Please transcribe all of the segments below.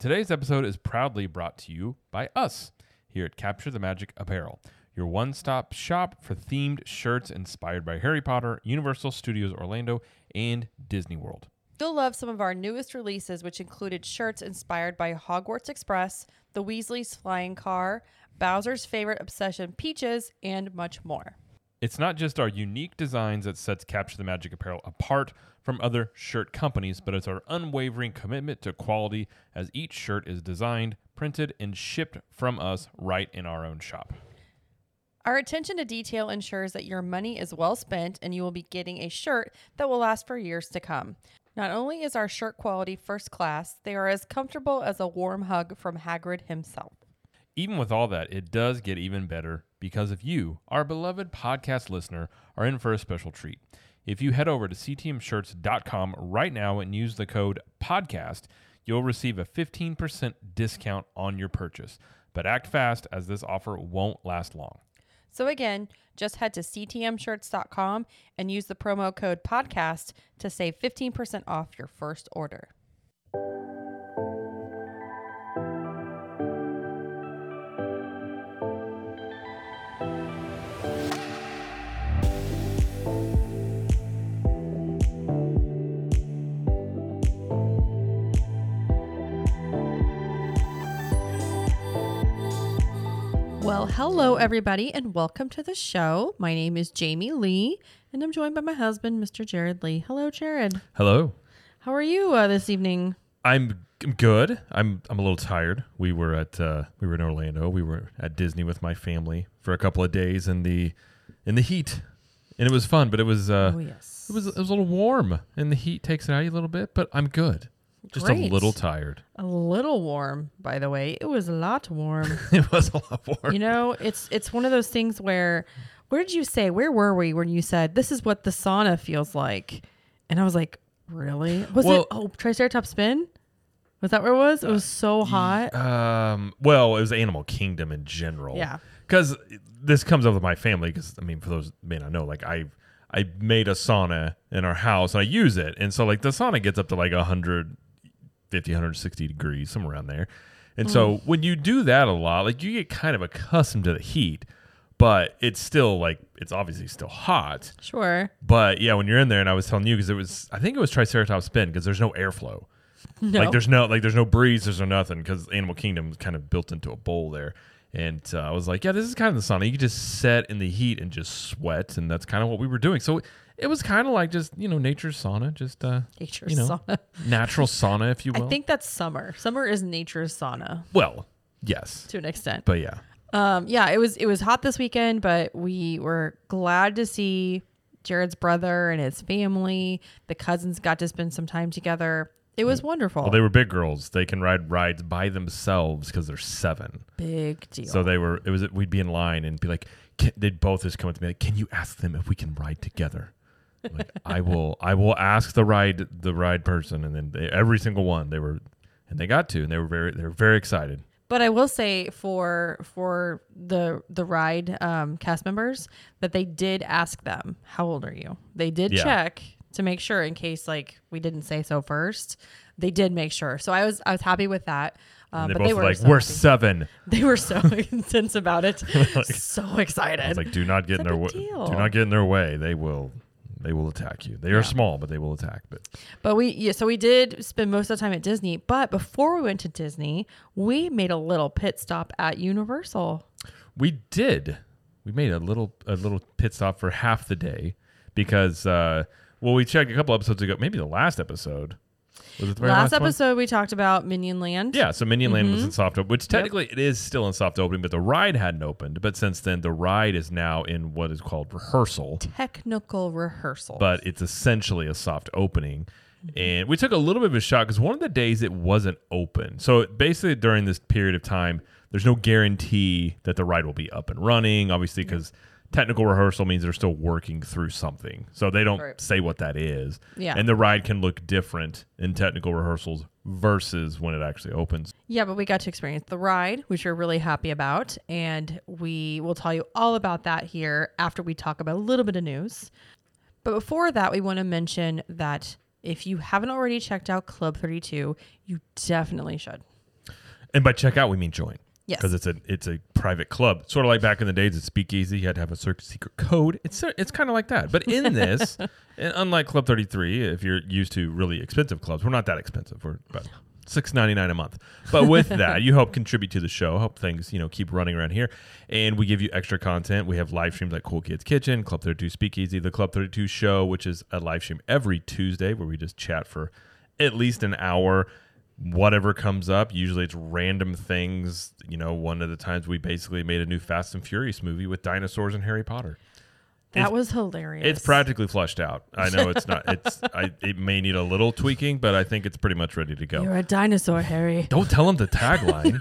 Today's episode is proudly brought to you by us here at Capture the Magic Apparel, your one stop shop for themed shirts inspired by Harry Potter, Universal Studios Orlando, and Disney World. You'll love some of our newest releases, which included shirts inspired by Hogwarts Express, the Weasley's Flying Car, Bowser's favorite obsession, Peaches, and much more. It's not just our unique designs that sets Capture the Magic Apparel apart from other shirt companies, but it's our unwavering commitment to quality as each shirt is designed, printed, and shipped from us right in our own shop. Our attention to detail ensures that your money is well spent and you will be getting a shirt that will last for years to come. Not only is our shirt quality first class, they are as comfortable as a warm hug from Hagrid himself. Even with all that, it does get even better because of you, our beloved podcast listener, are in for a special treat. If you head over to ctmshirts.com right now and use the code podcast, you'll receive a 15% discount on your purchase. But act fast as this offer won't last long. So again, just head to ctmshirts.com and use the promo code podcast to save 15% off your first order. Hello everybody and welcome to the show. My name is Jamie Lee and I'm joined by my husband, Mr. Jared Lee. Hello, Jared. Hello. How are you uh, this evening? I'm I'm good. I'm I'm a little tired. We were at uh, we were in Orlando. We were at Disney with my family for a couple of days in the in the heat, and it was fun. But it was uh, oh yes. it was it was a little warm, and the heat takes it out of you a little bit. But I'm good. Just a little tired. A little warm, by the way. It was a lot warm. it was a lot warm. you know, it's it's one of those things where where did you say? Where were we when you said this is what the sauna feels like? And I was like, really? Was Well- it oh TriceraTop Spin? Was that where it was? It was so hot. Um. Well, it was Animal Kingdom in general. Yeah. Because this comes up with my family. Because I mean, for those may not know, like I I made a sauna in our house and I use it, and so like the sauna gets up to like 150, 160 degrees, somewhere around there. And so when you do that a lot, like you get kind of accustomed to the heat, but it's still like it's obviously still hot. Sure. But yeah, when you're in there, and I was telling you because it was, I think it was TriceraTop Spin because there's no airflow. No. Like there's no like there's no breeze, there's no nothing because Animal Kingdom is kind of built into a bowl there. And uh, I was like, yeah, this is kind of the sauna. You could just sit in the heat and just sweat, and that's kind of what we were doing. So it was kind of like just you know nature's sauna, just uh, Nature's you know, sauna. natural sauna, if you will. I think that's summer. Summer is nature's sauna well, yes, to an extent. but yeah, Um, yeah, it was it was hot this weekend, but we were glad to see Jared's brother and his family. The cousins got to spend some time together. It was wonderful. well, they were big girls. They can ride rides by themselves because they're seven. Big deal. So they were. It was. We'd be in line and be like, can, they'd both just come up to me like, "Can you ask them if we can ride together?" Like I will. I will ask the ride the ride person, and then they, every single one they were, and they got to, and they were very they were very excited. but I will say for for the the ride um, cast members that they did ask them, "How old are you?" They did Yeah. check to make sure in case like we didn't say so first. They did make sure. So I was I was happy with that. Um, they but they were like, so "We're happy. seven. They were so intense about it. so excited. Like, "Do not get in their way. Do not get in their way. They will. They will attack you. They are small, but they will attack. But but we yeah, so we did spend most of the time at Disney. But before we went to Disney, we made a little pit stop at Universal. we did. We made a little a little pit stop for half the day because uh, well, we checked a couple episodes ago, maybe the last episode. Was it the very last, last, one? episode we talked about Minion Land. Yeah, so Minion Land was Mhm. in soft open, which technically it is still in soft opening, but the ride hadn't opened. But since then, the ride is now in what is called rehearsal, Technical rehearsal. but it's essentially a soft opening. And we took a little bit of a shock because one of the days it wasn't open. So basically, during this period of time, there's no guarantee that the ride will be up and running. Obviously, because technical rehearsal means they're still working through something, so they don't Right. say what that is. Yeah. and the ride can look different in technical rehearsals versus when it actually opens. Yeah, but we got to experience the ride, which we're really happy about. And we will tell you all about that here after we talk about a little bit of news. But before that, we want to mention that if you haven't already checked out Club 32, you definitely should. And by check out, we mean join. Yes. Because it's a it's a private club, sort of like back in the days at Speakeasy, you had to have a secret code. It's it's mm-hmm. kind of like that, but in this, and unlike Club Thirty Three, if you're used to really expensive clubs, we're not that expensive. We're about six ninety nine a month. But with that, you help contribute to the show, help things you know keep running around here, and we give you extra content. We have live streams like Cool Kids Kitchen, Club Thirty Two Speakeasy, the Club Thirty Two Show, which is a live stream every Tuesday where we just chat for at least an hour whatever comes up. Usually it's random things. You know, one of the times we basically made a new Fast and Furious movie with dinosaurs and Harry Potter. That It's- was hilarious. It's practically flushed out. I know it's not. It's I, it may need a little tweaking, but I think it's pretty much ready to go. You're a dinosaur, Harry. Don't tell him the tagline.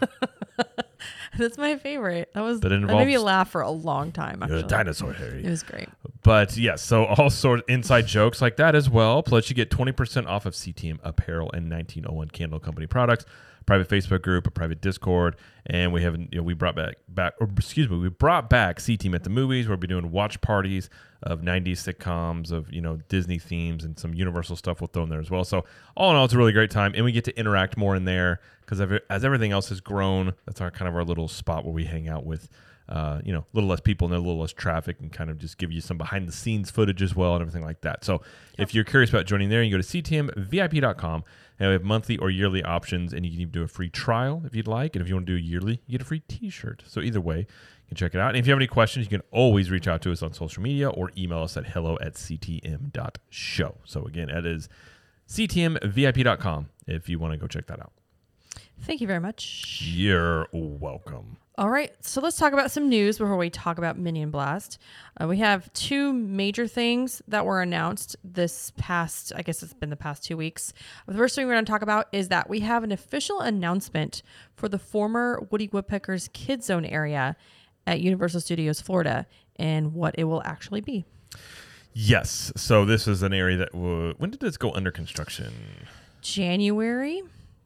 That's my favorite. That was it that made me laugh for a long time. You're a dinosaur, Harry. It was great. But yes, so all sort of inside jokes like that as well. Plus, you get 20% off of CTM apparel and 1901 Candle Company products, private Facebook group, a private Discord, and we have you know, we brought back back or excuse me, we brought back CTM at the movies. Where We'll be doing watch parties of 90s sitcoms of you know Disney themes and some Universal stuff we'll throw in there as well. So all in all, it's a really great time, and we get to interact more in there because as everything else has grown, that's our kind of our little spot where we hang out with uh, you know, a little less people and a little less traffic and kind of just give you some behind the scenes footage as well and everything like that. So if you're curious about joining there, you go to ctmvip.com and we have monthly or yearly options and you can even do a free trial if you'd like. And if you want to do a yearly, you get a free t-shirt. So either way, you can check it out. And if you have any questions, you can always reach out to us on social media or email us at hello at ctm.show. So again, that is ctmvip.com if you want to go check that out. Thank you very much. You're welcome. All right, so let's talk about some news before we talk about Minion Blast. Uh, we have two major things that were announced this past, I guess it's been the past two weeks. The first thing we're going to talk about is that we have an official announcement for the former Woody Woodpecker's Kid Zone area at Universal Studios Florida and what it will actually be. Yes. So this is an area that w- when did this go under construction? January.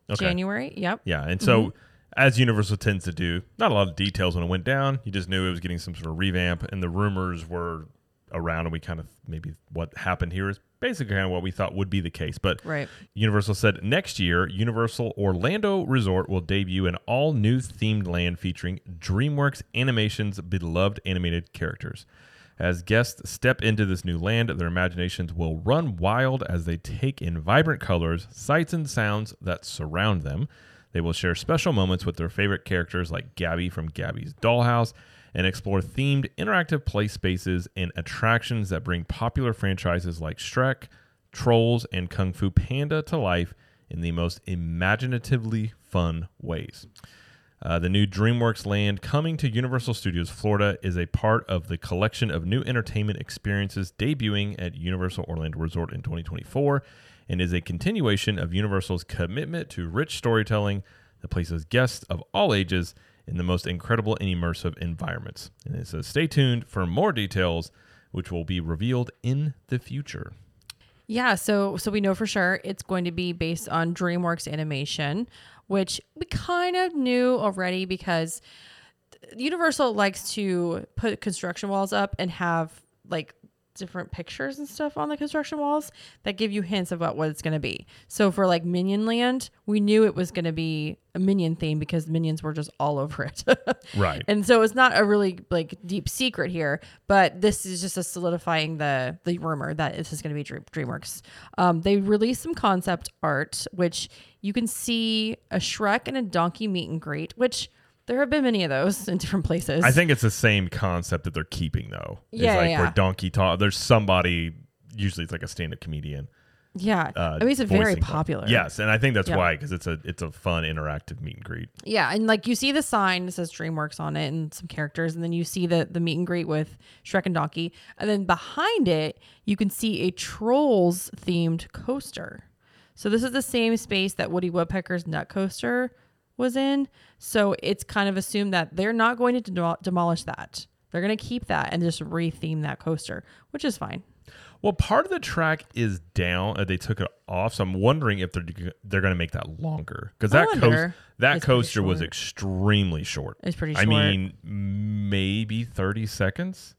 Okay. January, yep. Yeah, and so as Universal tends to do, not a lot of details when it went down. You just knew it was getting some sort of revamp, and the rumors were around, and we kind of maybe what happened here is basically kind of what we thought would be the case. But Right. Universal said next year, Universal Orlando Resort will debut an all new themed land featuring DreamWorks Animation's beloved animated characters. As guests step into this new land, their imaginations will run wild as they take in vibrant colors, sights, and sounds that surround them. They will share special moments with their favorite characters like Gabby from Gabby's Dollhouse and explore themed interactive play spaces and attractions that bring popular franchises like Shrek, Trolls, and Kung Fu Panda to life in the most imaginatively fun ways. Uh, the new DreamWorks land coming to Universal Studios Florida is a part of the collection of new entertainment experiences debuting at Universal Orlando Resort in 2024 and is a continuation of Universal's commitment to rich storytelling that places guests of all ages in the most incredible and immersive environments. And it says, stay tuned for more details, which will be revealed in the future. Yeah, so so we know for sure it's going to be based on DreamWorks animation, which we kind of knew already because Universal likes to put construction walls up and have like different pictures and stuff on the construction walls that give you hints about what it's going to be. So for like Minion Land, we knew it was going to be a Minion theme because minions were just all over it. Right. And so it's not a really like deep secret here, but this is just a solidifying the the rumor that this is going to be Dream, DreamWorks. Um, they released some concept art, which you can see a Shrek and a donkey meet and greet, which there have been many of those in different places. I think it's the same concept that they're keeping though. It's Yeah, like yeah, where. Donkey talk. There's somebody. Usually, it's like a stand-up comedian. yeah, Uh, I mean it's very voicing them. popular. Yes, and I think that's Yeah. why because it's a it's a fun interactive meet and greet. Yeah, and like you see the sign that says DreamWorks on it and some characters, and then you see the the meet and greet with Shrek and Donkey, and then behind it you can see a Trolls themed coaster. So this is the same space that Woody Woodpecker's Nut Coaster was in. So it's kind of assumed that they're not going to demo- demolish that. They're going to keep that and just re-theme that coaster, which is fine. Well, part of the track is down. Uh, they took it off, so I'm wondering if they're they're going to make that longer because that coaster that coaster was extremely short. It's pretty I mean, maybe 30 seconds.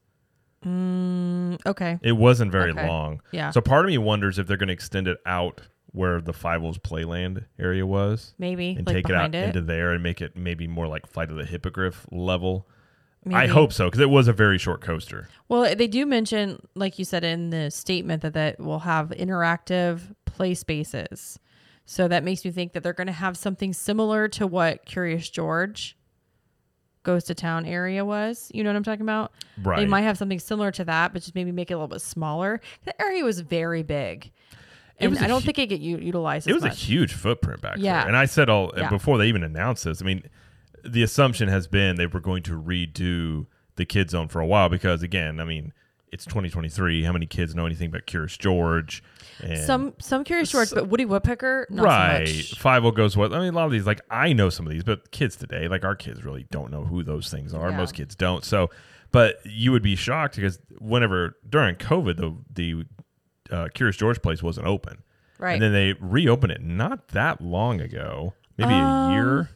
Mm, okay. It wasn't very Okay. long. Yeah. So part of me wonders if they're going to extend it out where the Fievel's Playland area was, Maybe and like take it out it. into there and make it maybe more like Flight of the Hippogriff level. I hope so because it was a very short coaster. Well, they do mention, like you said in the statement, that that will have interactive play spaces. So that makes me think that they're going to have something similar to what Curious George goes to town area was. You know what I'm talking about? Right. They might have something similar to that, but just maybe make it a little bit smaller. The area was very big. And I don't hu- think it get utilized It as was a huge footprint back Yeah. there. And I said all Yeah. before they even announced this. I mean, the assumption has been they were going to redo the kid zone for a while because again, I mean, it's 2023. How many kids know anything about Curious George? And some some Curious George, but Woody Woodpecker, not right. so much. Fievel goes what? I mean, a lot of these, like I know some of these, but kids today, like our kids, really don't know who those things are. Yeah. Most kids don't. So, but you would be shocked because whenever during COVID, the the uh, Curious George place wasn't open, Right. and then they reopened it not that long ago, maybe a Um, year,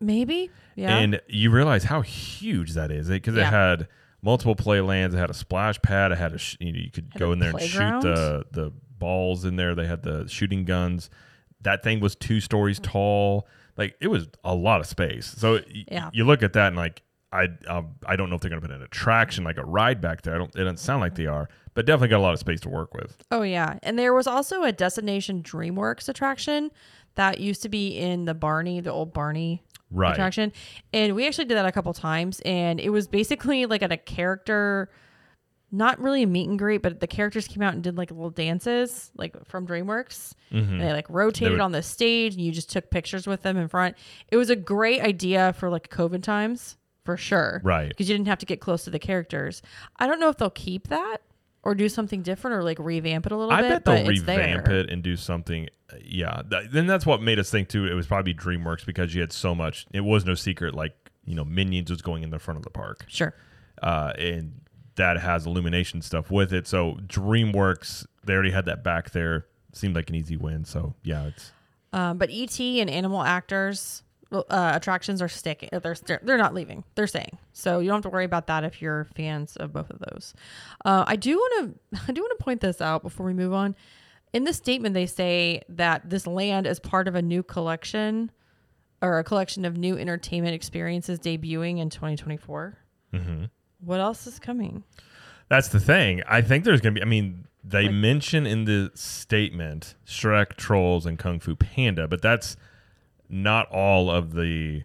Maybe. Yeah. and you realize how huge that is because Yeah. it had multiple play lands. It had a splash pad. It had a sh- you, know, you could Had go in there and shoot the the balls in there. They had the shooting guns. That thing was two stories tall. Like it was a lot of space. So y- Yeah. you look at that and like I um, I don't know if they're going to put an attraction like a ride back there. I don't. It doesn't sound like they are, but definitely got a lot of space to work with. Oh yeah, and there was also a Destination DreamWorks attraction that used to be in the Barney, the old Barney Right. attraction, and we actually did that a couple times, and it was basically like at a character, not really a meet and greet, but the characters came out and did like little dances, like from DreamWorks, and they like rotated would- on the stage, and you just took pictures with them in front. It was a great idea for like COVID times for sure, Right. Because you didn't have to get close to the characters. I don't know if they'll keep that. Or do something different, or like revamp it a little I bit. I bet they'll revamp it and do something. Yeah, Th- then that's what made us think too. It was probably DreamWorks because you had so much. It was no secret, like you know, Minions was going in the front of the park, Sure. uh, and that has illumination stuff with it. So DreamWorks, they already had that back there. Seemed like an easy win. So yeah, it's Um, but ET and animal actors uh, attractions are sticking. They're st- they're not leaving. They're staying. So you don't have to worry about that if you're fans of both of those. Uh, I do want to I do want to point this out before we move on. In the statement, they say that this land is part of a new collection or a collection of new entertainment experiences debuting in 2024. Mhm. What else is coming? That's the thing. I think there's gonna be. I mean, they Like- mention in the statement Shrek, Trolls, and Kung Fu Panda, but that's not all of the.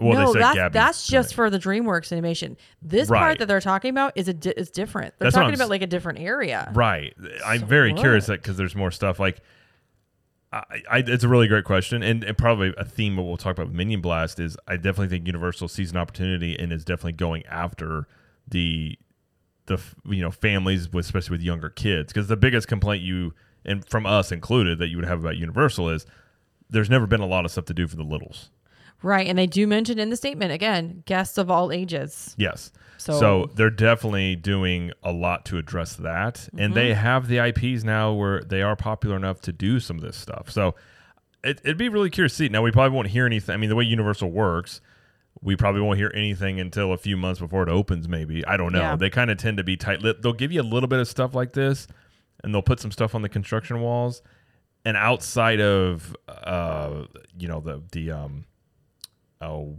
Well, no, they said that's, Gabby's that's just for the DreamWorks animation. This Right. part that they're talking about is a di- is different. They're That's talking about like a different area. right. I'm So very what? curious that because there's more stuff like. I, I, it's a really great question, and, and probably a theme that we'll talk about with Minion Blast is I definitely think Universal sees an opportunity and is definitely going after the the you know families with especially with younger kids because the biggest complaint you and from us included that you would have about Universal is there's never been a lot of stuff to do for the littles. Right, and they do mention in the statement again, guests of all ages. Yes. So- So, they're definitely doing a lot to address that. And they Mm-hmm. have the IPs now where they are popular enough to do some of this stuff. So it, it'd be really curious to see. Now, we probably won't hear anything. I mean, the way Universal works, we probably won't hear anything until a few months before it opens, maybe. I don't know. Yeah. They kind of tend to be tight lipped. They'll give you a little bit of stuff like this, and they'll put some stuff on the construction walls. And outside of, uh, you know, the, the, um, oh,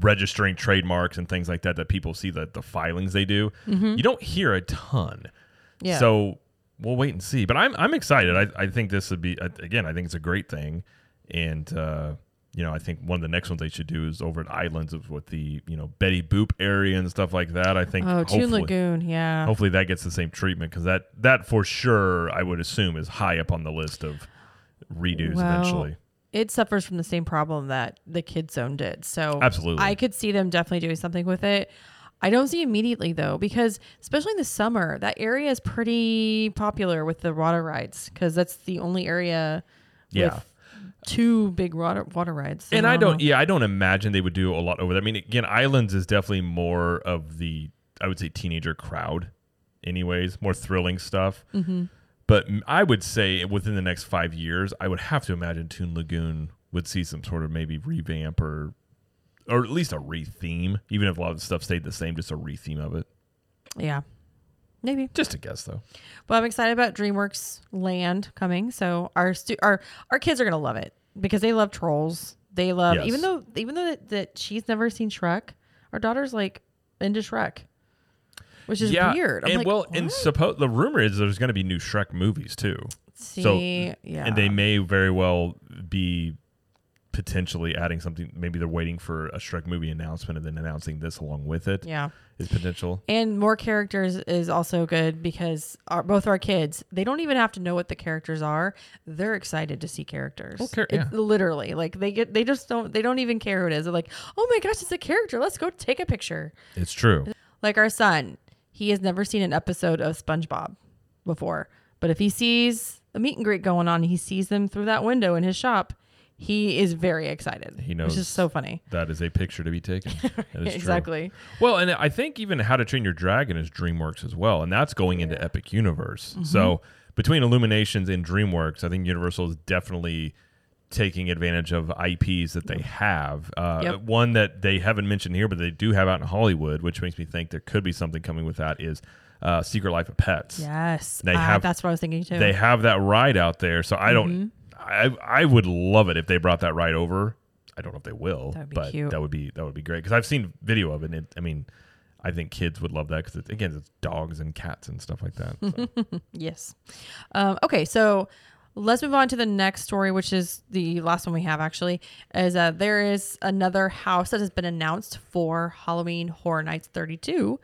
registering trademarks and things like that that people see the the filings they do. You don't hear a ton. Mm-hmm. Yeah. So we'll wait and see. But I'm I'm excited. I, I think this would be again. I think it's a great thing, and uh, you know I think one of the next ones they should do is over at Islands of with the you know Betty Boop area and stuff like that. I think oh, Toon Lagoon, yeah. hopefully that gets the same treatment because that that for sure I would assume is high up on the list of redos Well, eventually. It suffers from the same problem that the Kid Zone did. So Absolutely. I could see them definitely doing something with it. I don't see immediately though, because especially in the summer, that area is pretty popular with the water rides because that's the only area Yeah. with two big water water rides. and I don't, know. yeah, I don't imagine they would do a lot over that. I mean, again, Islands is definitely more of the, I would say, teenager crowd, anyways, more thrilling stuff. Mm-hmm. But I would say within the next five years, I would have to imagine Toon Lagoon would see some sort of maybe revamp or, or at least a retheme, even if a lot of the stuff stayed the same, just a retheme of it. Yeah. Maybe. Just a guess though. Well, I'm excited about DreamWorks Land coming. So our stu- our our kids are gonna love it because they love trolls. They love Yes. even though even though that, that she's never seen Shrek. Our daughter's like into Shrek, which is weird. I'm and like, well, and suppose the rumor is there's going to be new Shrek movies too, see, so- yeah, and they may very well be potentially adding something. Maybe they're waiting for a Shrek movie announcement and then announcing this along with it. yeah. Is potential. And more characters is also good because our, both our kids, they don't even have to know what the characters are. They're excited to see characters. Char- It's yeah. literally like they get, they just don't, they don't even care who it is. They're like, oh my gosh, it's a character. Let's go take a picture. It's true. Like our son, he has never seen an episode of SpongeBob before. But if he sees a meet and greet going on, he sees them through that window in his shop, he is very excited. He Which knows is so funny. That is a picture to be taken. Is true. exactly. Well, and I think even How to Train Your Dragon is DreamWorks as well, and that's going into Epic Universe. Mm-hmm. So between Illuminations and DreamWorks, I think Universal is definitely taking advantage of IPs that they have. Uh, Yep. One that they haven't mentioned here, but they do have out in Hollywood, which makes me think there could be something coming with that. Is uh, Secret Life of Pets. Yes. They Uh, have- that's what I was thinking too. They have that ride out there, so I don't. Mm-hmm. I I would love it if they brought that ride over. I don't know if they will, That but cute. that would be that would be great because I've seen video of it. And it, I mean, I think kids would love that because it, again, it's dogs and cats and stuff like that. So. Yes. Um, okay, so let's move on to the next story, which is the last one we have actually. Is uh, there is another house that has been announced for Halloween Horror Nights 32,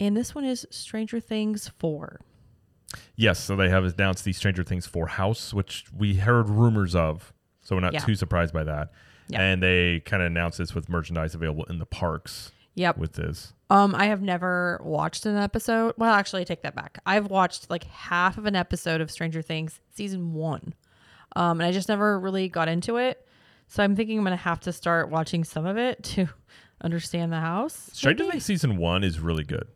and this one is Stranger Things 4. Yes, so they have announced the Stranger Things four house, which we heard rumors of, so we're not Yeah. too surprised by that. Yeah. And they kind of announced this with merchandise available in the parks Yep. with this. Um, I have never watched an episode. Well, actually, I take that back. I've watched like half of an episode of Stranger Things season one, um, and I just never really got into it. So I'm thinking I'm gonna have to start watching some of it to understand the house. Stranger? Things season one is really good.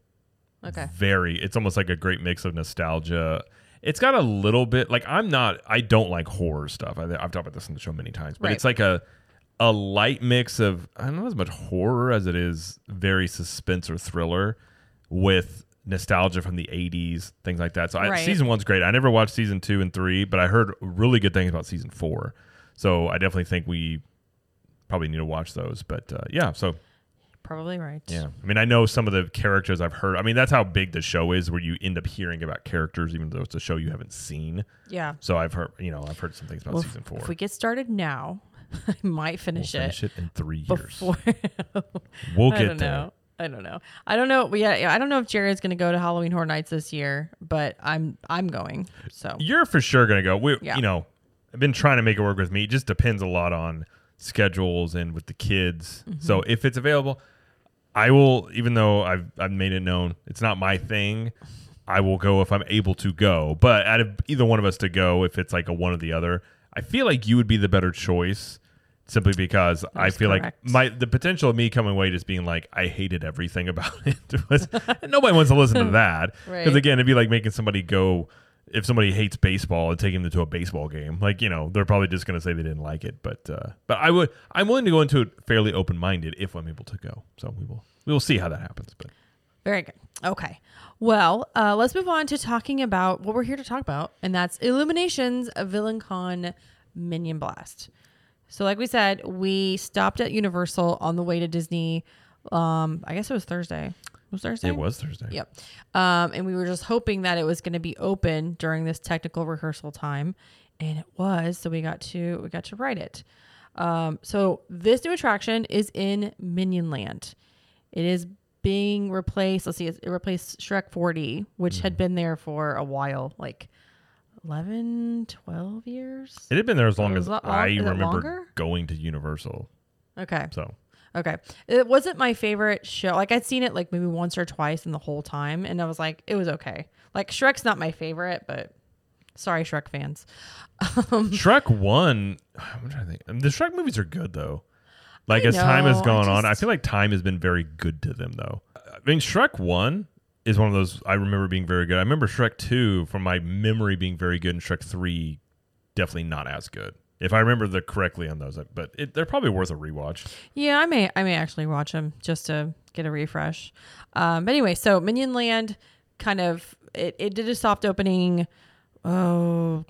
Okay. very it's almost like a great mix of nostalgia. It's got a little bit like i'm not i don't like horror stuff. I, i've talked about this on the show many times but Right. it's like a a light mix of i don't know as much horror as it is very suspense or thriller with nostalgia from the 80s things like that. So I, season one's great. I never watched season two and three but i heard really good things about season four. So i definitely think we probably need to watch those but uh, yeah so Probably right. yeah. I mean, I know some of the characters I've heard. I mean, that's how big the show is where you end up hearing about characters even though it's a show you haven't seen. Yeah. So I've heard, you know, I've heard some things about Well, season four. If we get started now, I might we'll finish, finish it it in three years. before. We'll I get don't there. know. I don't know. I don't know. Yeah, I don't know if Jared's going to go to Halloween Horror Nights this year, but I'm I'm going. So You're for sure going to go. We, Yeah. You know, I've been trying to make it work with me. It just depends a lot on schedules and with the kids. Mm-hmm. So if it's available, I will, even though I've, I've made it known it's not my thing, I will go if I'm able to go. But out of either one of us to go, if it's like a one or the other, I feel like you would be the better choice simply because I feel correct. like my the potential of me coming away just being like I hated everything about it was nobody wants to listen to that because Right. again it'd be like making somebody go if somebody hates baseball and taking them to a baseball game like you know they're probably just going to say they didn't like it but uh, but I would I'm willing to go into it fairly open minded if I'm able to go so we will we will see how that happens but Very good. Okay. Well, uh, let's move on to talking about what we're here to talk about, and that's Illuminations of Villain Con Minion Blast. So, like we said, we stopped at Universal on the way to Disney. Um, I guess it was Thursday. It was Thursday. it was Thursday Yep. Um, and we were just hoping that it was going to be open during this technical rehearsal time, and it was. So we got to we got to write it. Um, so this new attraction is in Minion Land. It is being replaced. Let's see, it replaced Shrek 4D, which had been there for a while, like 11, 12 years. it had been there as long as I remember going to Universal Okay. so Okay. It wasn't my favorite show. Like I'd seen it like maybe once or twice in the whole time and I was like it was okay. Like Shrek's not my favorite, but sorry Shrek fans. Um, Shrek one. I'm trying to think. The Shrek movies are good though. Like I as time has know, I gone on, I feel like time has been very good to them though. I mean, Shrek one is one of those I remember being very good. I remember Shrek two from my memory being very good, and Shrek three definitely not as good. If I remember the correctly on those, but it, they're probably worth a rewatch. yeah, I may I may actually watch them just to get a refresh. Um, but anyway, so Minion Land kind of it, it did a soft opening oh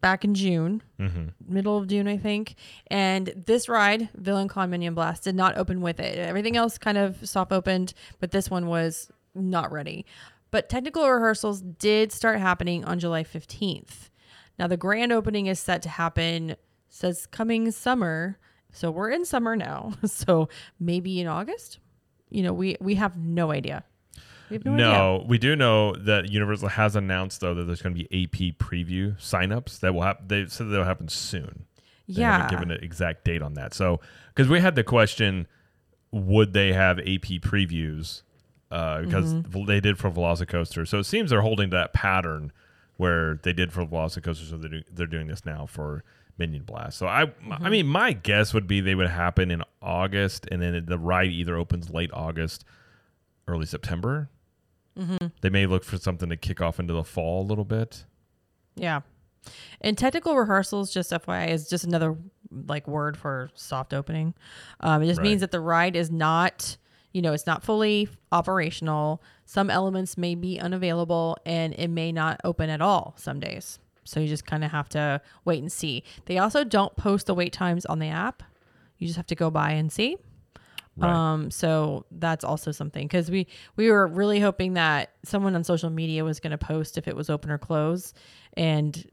back in June, Mm-hmm. middle of June, I think. And this ride, Villain Con Minion Blast, did not open with it. Everything else kind of soft opened, but this one was not ready. But technical rehearsals did start happening on July 15th. Now the grand opening is set to happen says coming summer. So we're in summer now. So maybe in August? You know, we we have no idea. We have no, idea. No, we do know that Universal has announced though that there's going to be AP preview signups that will happen. They said that'll happen soon. They Yeah. haven't given an exact date on that. So, because we had the question, would they have AP previews? Uh, because Mm-hmm. they did for Velocicoaster. So it seems they're holding to that pattern where they did for Velocicoaster. So they're, do- they're doing this now for Minion Blast. So I, Mm-hmm. I mean, my guess would be they would happen in August, and then the ride either opens late August, early September. Mm-hmm. They may look for something to kick off into the fall a little bit. Yeah. And technical rehearsals, just FYI, is just another like word for soft opening. Um, it just Right. means that the ride is not, you know, it's not fully operational. Some elements may be unavailable and it may not open at all some days. So you just kind of have to wait and see. They also don't post the wait times on the app. You just have to go by and see. Right. Um, so that's also something because we we were really hoping that someone on social media was going to post if it was open or closed, and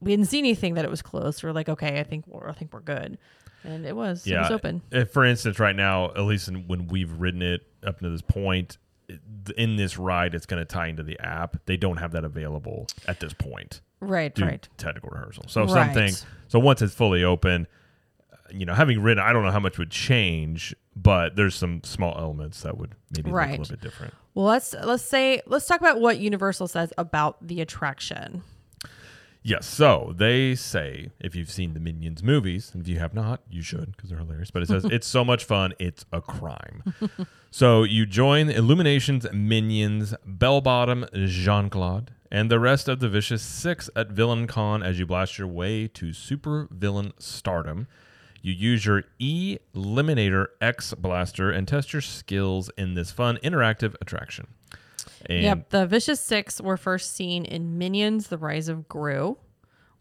we didn't see anything that it was closed. we're like, okay, I think we're I think we're good, and it was it was open. If, for instance, right now, at least in, when we've ridden it up to this point, in this ride, it's going to tie into the app. They don't have that available at this point. Right, due right. technical rehearsal. So Right. something. So once it's fully open, you know, having ridden, I don't know how much would change, but there's some small elements that would maybe look a little bit different. Well, let's let's say let's talk about what Universal says about the attraction. Yes. So they say if you've seen the Minions movies, and if you have not, you should because they're hilarious. But it says it's so much fun, it's a crime. so you join Illuminations, Minions, Belle Bottom, Jean-Clawed, and the rest of the Vicious Six at Villain Con as you blast your way to super villain stardom. You use your Eliminator X blaster and test your skills in this fun interactive attraction. And yep, the Vicious Six were first seen in Minions: The Rise of Gru,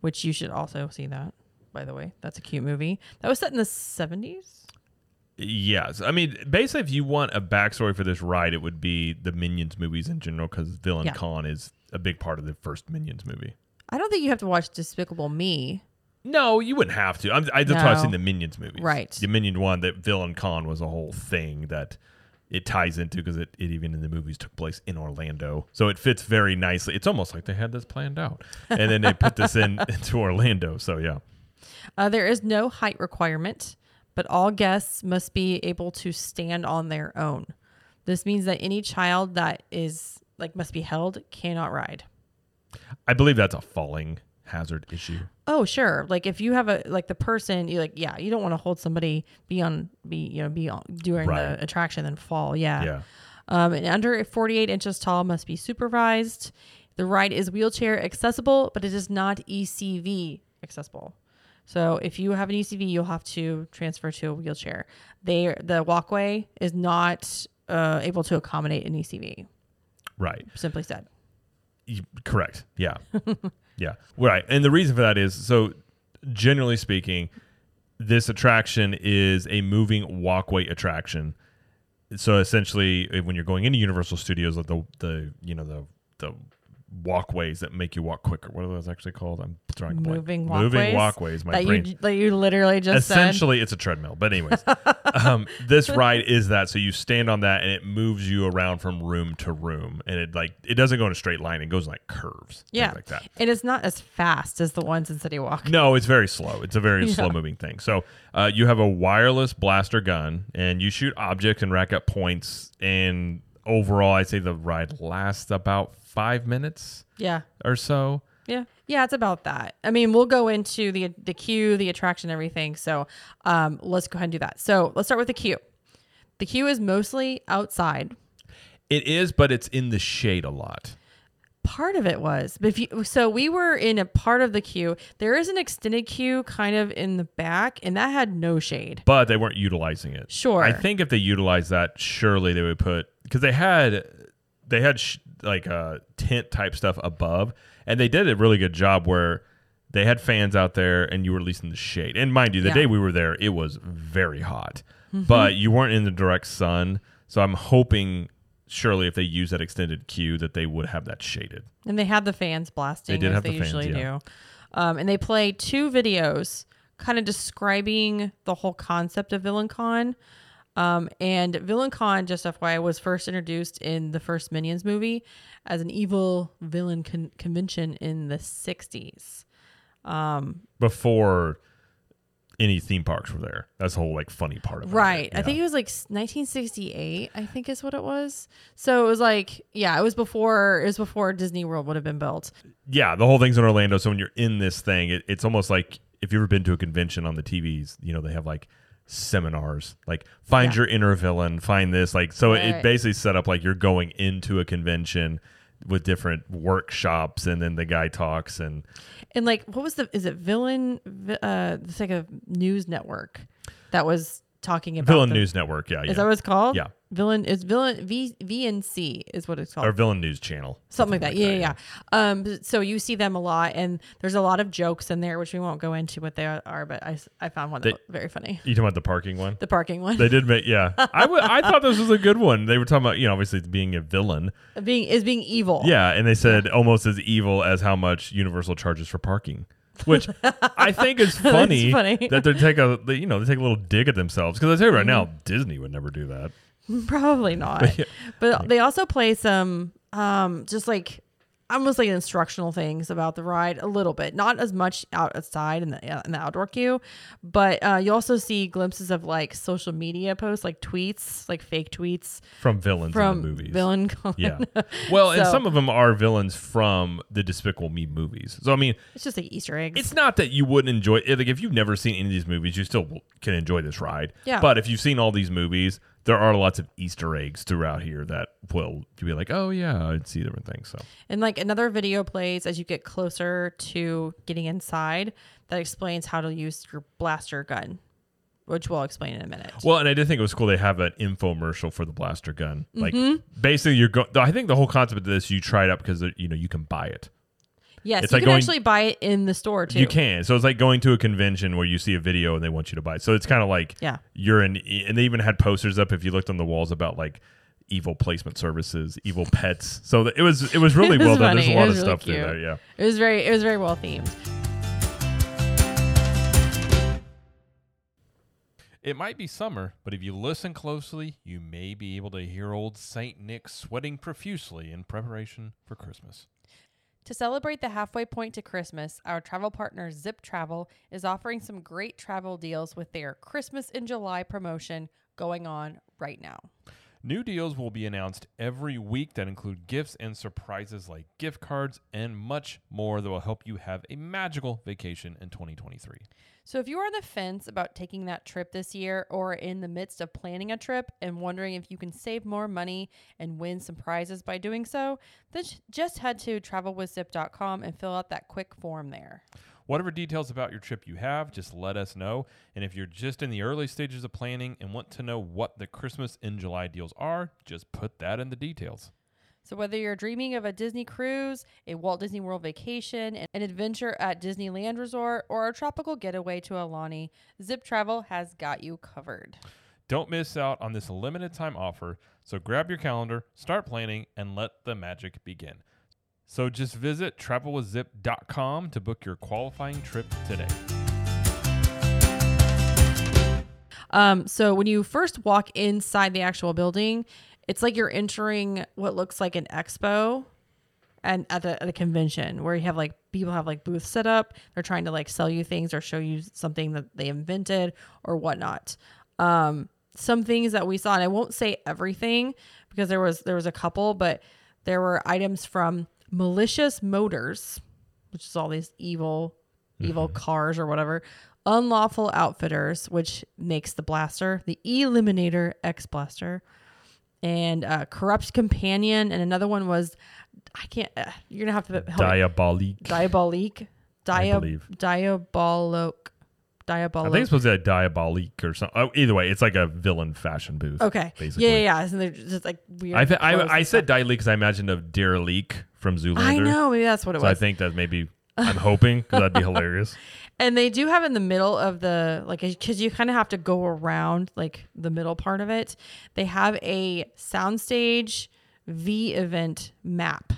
which you should also see that. By the way, that's a cute movie that was set in the seventies. Yes, I mean, basically, if you want a backstory for this ride, it would be the Minions movies in general, because Villain Yeah. Con is a big part of the first Minions movie. I don't think you have to watch Despicable Me. No, you wouldn't have to. I'm, I, that's why I've seen the Minions movies. Right. The Minion one, that Villain Con was a whole thing that it ties into because it, it even in the movies took place in Orlando, so it fits very nicely. It's almost like they had this planned out, and then they put this in into Orlando. So yeah, Uh, there is no height requirement, but all guests must be able to stand on their own. This means that any child that is like must be held cannot ride. I believe that's a falling hazard issue. Oh, sure. Like if you have a like the person, you like yeah, you don't want to hold somebody be on be you know be on during Right. the attraction then fall. Yeah. Yeah. Um, and under 48 inches tall must be supervised. The ride is wheelchair accessible, but it is not ECV accessible. So if you have an ECV, you'll have to transfer to a wheelchair. They the walkway is not uh, able to accommodate an ECV. Right. Simply said. Correct. Yeah. yeah. Right. And the reason for that is so, generally speaking, this attraction is a moving walkway attraction. So essentially, when you're going into Universal Studios, like the the you know the the walkways that make you walk quicker. What are those actually called? I'm drawing blank. Moving Moving walkways walkways. My that brain. you that you literally just said. Essentially, it's a treadmill. But anyways, um, this ride is that. So you stand on that, and it moves you around from room to room, and it like it doesn't go in a straight line. It goes in like curves, Yeah. like that. It is not as fast as the ones in City Walk. No, it's very slow. It's a very Yeah. slow moving thing. So uh, you have a wireless blaster gun, and you shoot objects and rack up points. And overall, I'd say the ride lasts about five minutes Yeah. or so. Yeah. Yeah, it's about that. I mean, we'll go into the the queue, the attraction, everything. So um, let's go ahead and do that. So let's start with the queue. The queue is mostly outside. It is, but it's in the shade a lot. Part of it was, but if you so we were in a part of the queue. There is an extended queue kind of in the back, and that had no shade. but they weren't utilizing it. Sure. I think if they utilized that, surely they would put because they had they had sh- like uh, tent type stuff above, and they did a really good job where they had fans out there, and you were at least in the shade. And mind you, the Yeah. Mm-hmm. day we were there, it was very hot, but you weren't in the direct sun. So I'm hoping, surely, if they use that extended queue, that they would have that shaded. And they had the fans blasting They did as have they the fans, usually yeah. do. Um, and they play two videos kind of describing the whole concept of VillainCon. Um, and VillainCon, just FYI, was first introduced in the first Minions movie as an evil villain con- convention in the 60s. Before any theme parks were there, that's the whole like funny part of it. Right. I think it was like 1968, I think is what it was. So it was like, yeah, it was before, it was before Disney World would have been built. yeah, the whole thing's in Orlando. So when you're in this thing, it, it's almost like if you've ever been to a convention on the TVs, you know, they have like seminars, like find Yeah. your inner villain, find this. Like, so it Right. basically set up like you're going into a convention with different workshops, and then the guy talks, and And like, what was the? Is it Villain? Uh, it's like a news network that was talking about Villain the- News Network. Yeah, yeah. Is that what it's called? Yeah. Villain is villain V VNC is what it's called. or Villain News Channel. Something like that. Yeah, yeah, yeah. Um, so you see them a lot, and there's a lot of jokes in there, which we won't go into what they are, but I, I found one They- that was very funny. You talking about the parking one? The parking one They did make, yeah. I, w- I thought this was a good one. They were talking about, you know, obviously being a villain. being is being evil. Yeah, and they said almost as evil as how much Universal charges for parking, which I think is funny, funny. that they take a they, you know they take a little dig at themselves because I tell you right now Mm-hmm. Disney would never do that. Probably not. But they also play some um just like almost like instructional things about the ride a little bit. Not as much outside in the in the outdoor queue, but uh, you also see glimpses of like social media posts, like tweets, like fake tweets From villains from in the movies. villain con. yeah. Well, and some of them are villains from the Despicable Me movies. So I mean, It's just like Easter eggs. it's not that you wouldn't enjoy it. Like if you've never seen any of these movies, you still can enjoy this ride. Yeah. But if you've seen all these movies, there are lots of Easter eggs throughout here that will be like, oh yeah, I'd see different things. So And like another video plays as you get closer to getting inside that explains how to use your blaster gun, which we'll explain in a minute. well, and I did think it was cool. They have an infomercial for the blaster gun. Like Mm-hmm. basically, you're going. I think the whole concept of this, you try it out because you know you can buy it. Yes, it's you like can going- actually buy it in the store too. You can. So it's like going to a convention where you see a video and they want you to buy it. So it's kind of like Yeah. you're in, and they even had posters up if you looked on the walls about like evil placement services, evil pets. So it was it was really It was well done. There's a lot of was really stuff there. Yeah. It was very it was very well themed. It might be summer, but if you listen closely, you may be able to hear old Saint Nick sweating profusely in preparation for Christmas. To celebrate the halfway point to Christmas, our travel partner Zip Travel is offering some great travel deals with their Christmas in July promotion going on right now. New deals will be announced every week that include gifts and surprises like gift cards and much more that will help you have a magical vacation in 2023. So if you are on the fence about taking that trip this year or in the midst of planning a trip and wondering if you can save more money and win some prizes by doing so, then just head to travelwithzip.com and fill out that quick form there. Whatever details about your trip you have, just let us know. And if you're just in the early stages of planning and want to know what the Christmas in July deals are, just put that in the details. So, whether you're dreaming of a Disney cruise, a Walt Disney World vacation, an adventure at Disneyland Resort, or a tropical getaway to Aulani, Zip Travel has got you covered. Don't miss out on this limited time offer. So grab your calendar, start planning, and let the magic begin. So just visit travelwithzip.com to book your qualifying trip today. Um, so, when you first walk inside the actual building, it's like you're entering what looks like an expo and at a, at a convention where you have like people have like booths set up. They're trying to like sell you things or show you something that they invented or whatnot. Um, some things that we saw, and I won't say everything because there was there was a couple, but there were items from malicious motors, which is all these evil evil cars or whatever. Unlawful outfitters, which makes the blaster, the Eliminator X blaster, and uh, corrupt companion, and another one was I can't. Uh, you're gonna have to help me. Diabolique. Diabolique. I Dia- believe. diabolic. Diabolo. I think it's supposed to be a diabolique or something. Oh, either way, it's like a villain fashion booth. okay. basically. Yeah, yeah, yeah. And they're just like weird. I th- I, I said. Diabolique because I imagined a Derelicte from Zoolander. I know. Maybe that's what it So I think that maybe I'm hoping because that'd be hilarious. and they do have in the middle of the like because you kind of have to go around like the middle part of it. They have a soundstage V event map.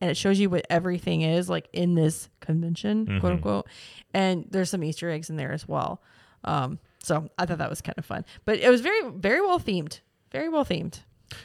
And it shows you what everything is like in this convention, Mm-hmm. quote unquote. And there's some Easter eggs in there as well. Um, so I thought that was kind of fun. But it was very, very well themed. Very well themed.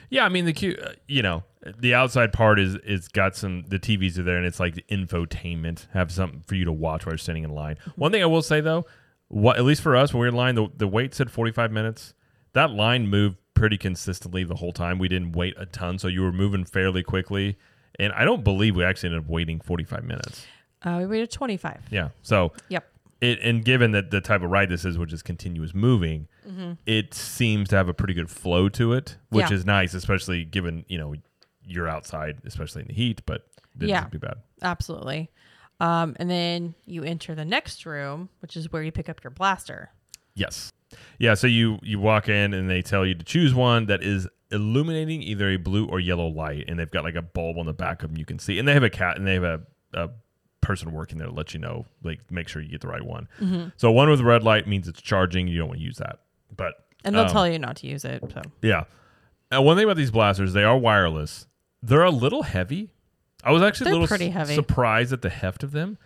Yeah, I mean the cute, uh, you know, the outside part is is got some the TVs are there and it's like infotainment, have something for you to watch while you're standing in line. One thing I will say though, what at least for us when we were in line, the the wait said 45 minutes. That line moved pretty consistently the whole time. We didn't wait a ton, so you were moving fairly quickly. And I don't believe we actually ended up waiting 45 minutes. Uh, we waited 25. Yeah. So Yep. it and given that the type of ride this is, which is continuous moving, it seems to have a pretty good flow to it, which Mm-hmm. Yeah. is nice, especially given you know you're outside, especially in the heat. But didn't Yeah. too bad. Absolutely. Um, and then you enter the next room, which is where you pick up your blaster. Yes. Yeah. So you you walk in and they tell you to choose one that is illuminating either a blue or yellow light, and they've got like a bulb on the back of them you can see, and they have a cat and they have a, a person working there to let you know, like make sure you get the right one. Mm-hmm. So one with red light means it's charging. You don't want to use that, but And they'll um, tell you not to use it. So Yeah. And one thing about these blasters, they are wireless. They're a little heavy. I was actually They're a little pretty s- heavy. surprised at the heft of them.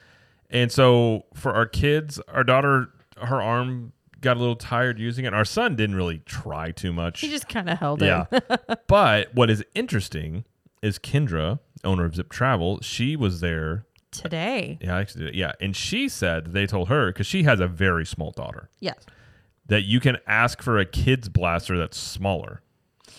And so for our kids, our daughter, her arm got a little tired using it. Our son didn't really try too much. he just kind of held yeah. it. but what is interesting is Kendra, owner of Zip Travel, she was there. Today. Yeah, I actually did. Yeah. And she said they told her, because she has a very small daughter, Yes. that you can ask for a kid's blaster that's smaller.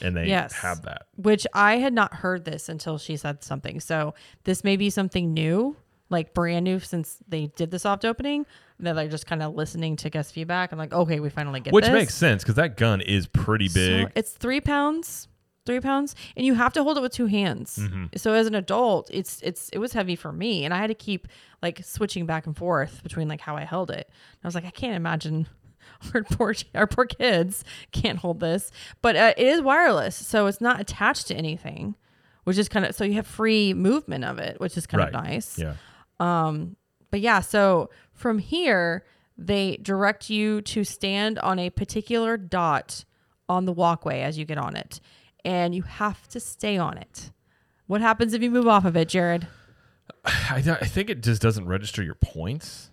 And they Yes. have that. Which I had not heard this until she said something. So this may be something new, like brand new since they did the soft opening. That they're just kind of listening to guest feedback. I'm like, okay, we finally get Which this. makes sense because that gun is pretty big. So it's three pounds, three pounds, and you have to hold it with two hands. Mm-hmm. So as an adult, it's it's it was heavy for me, and I had to keep like switching back and forth between like how I held it. And I was like, I can't imagine our poor our poor kids can't hold this, but uh, it is wireless, so it's not attached to anything, which is kind of so you have free movement of it, which is kind right. of nice. Yeah. Um. But yeah, so from here, they direct you to stand on a particular dot on the walkway as you get on it, and you have to stay on it. What happens if you move off of it, Jared? I, th- I think it just doesn't register your points.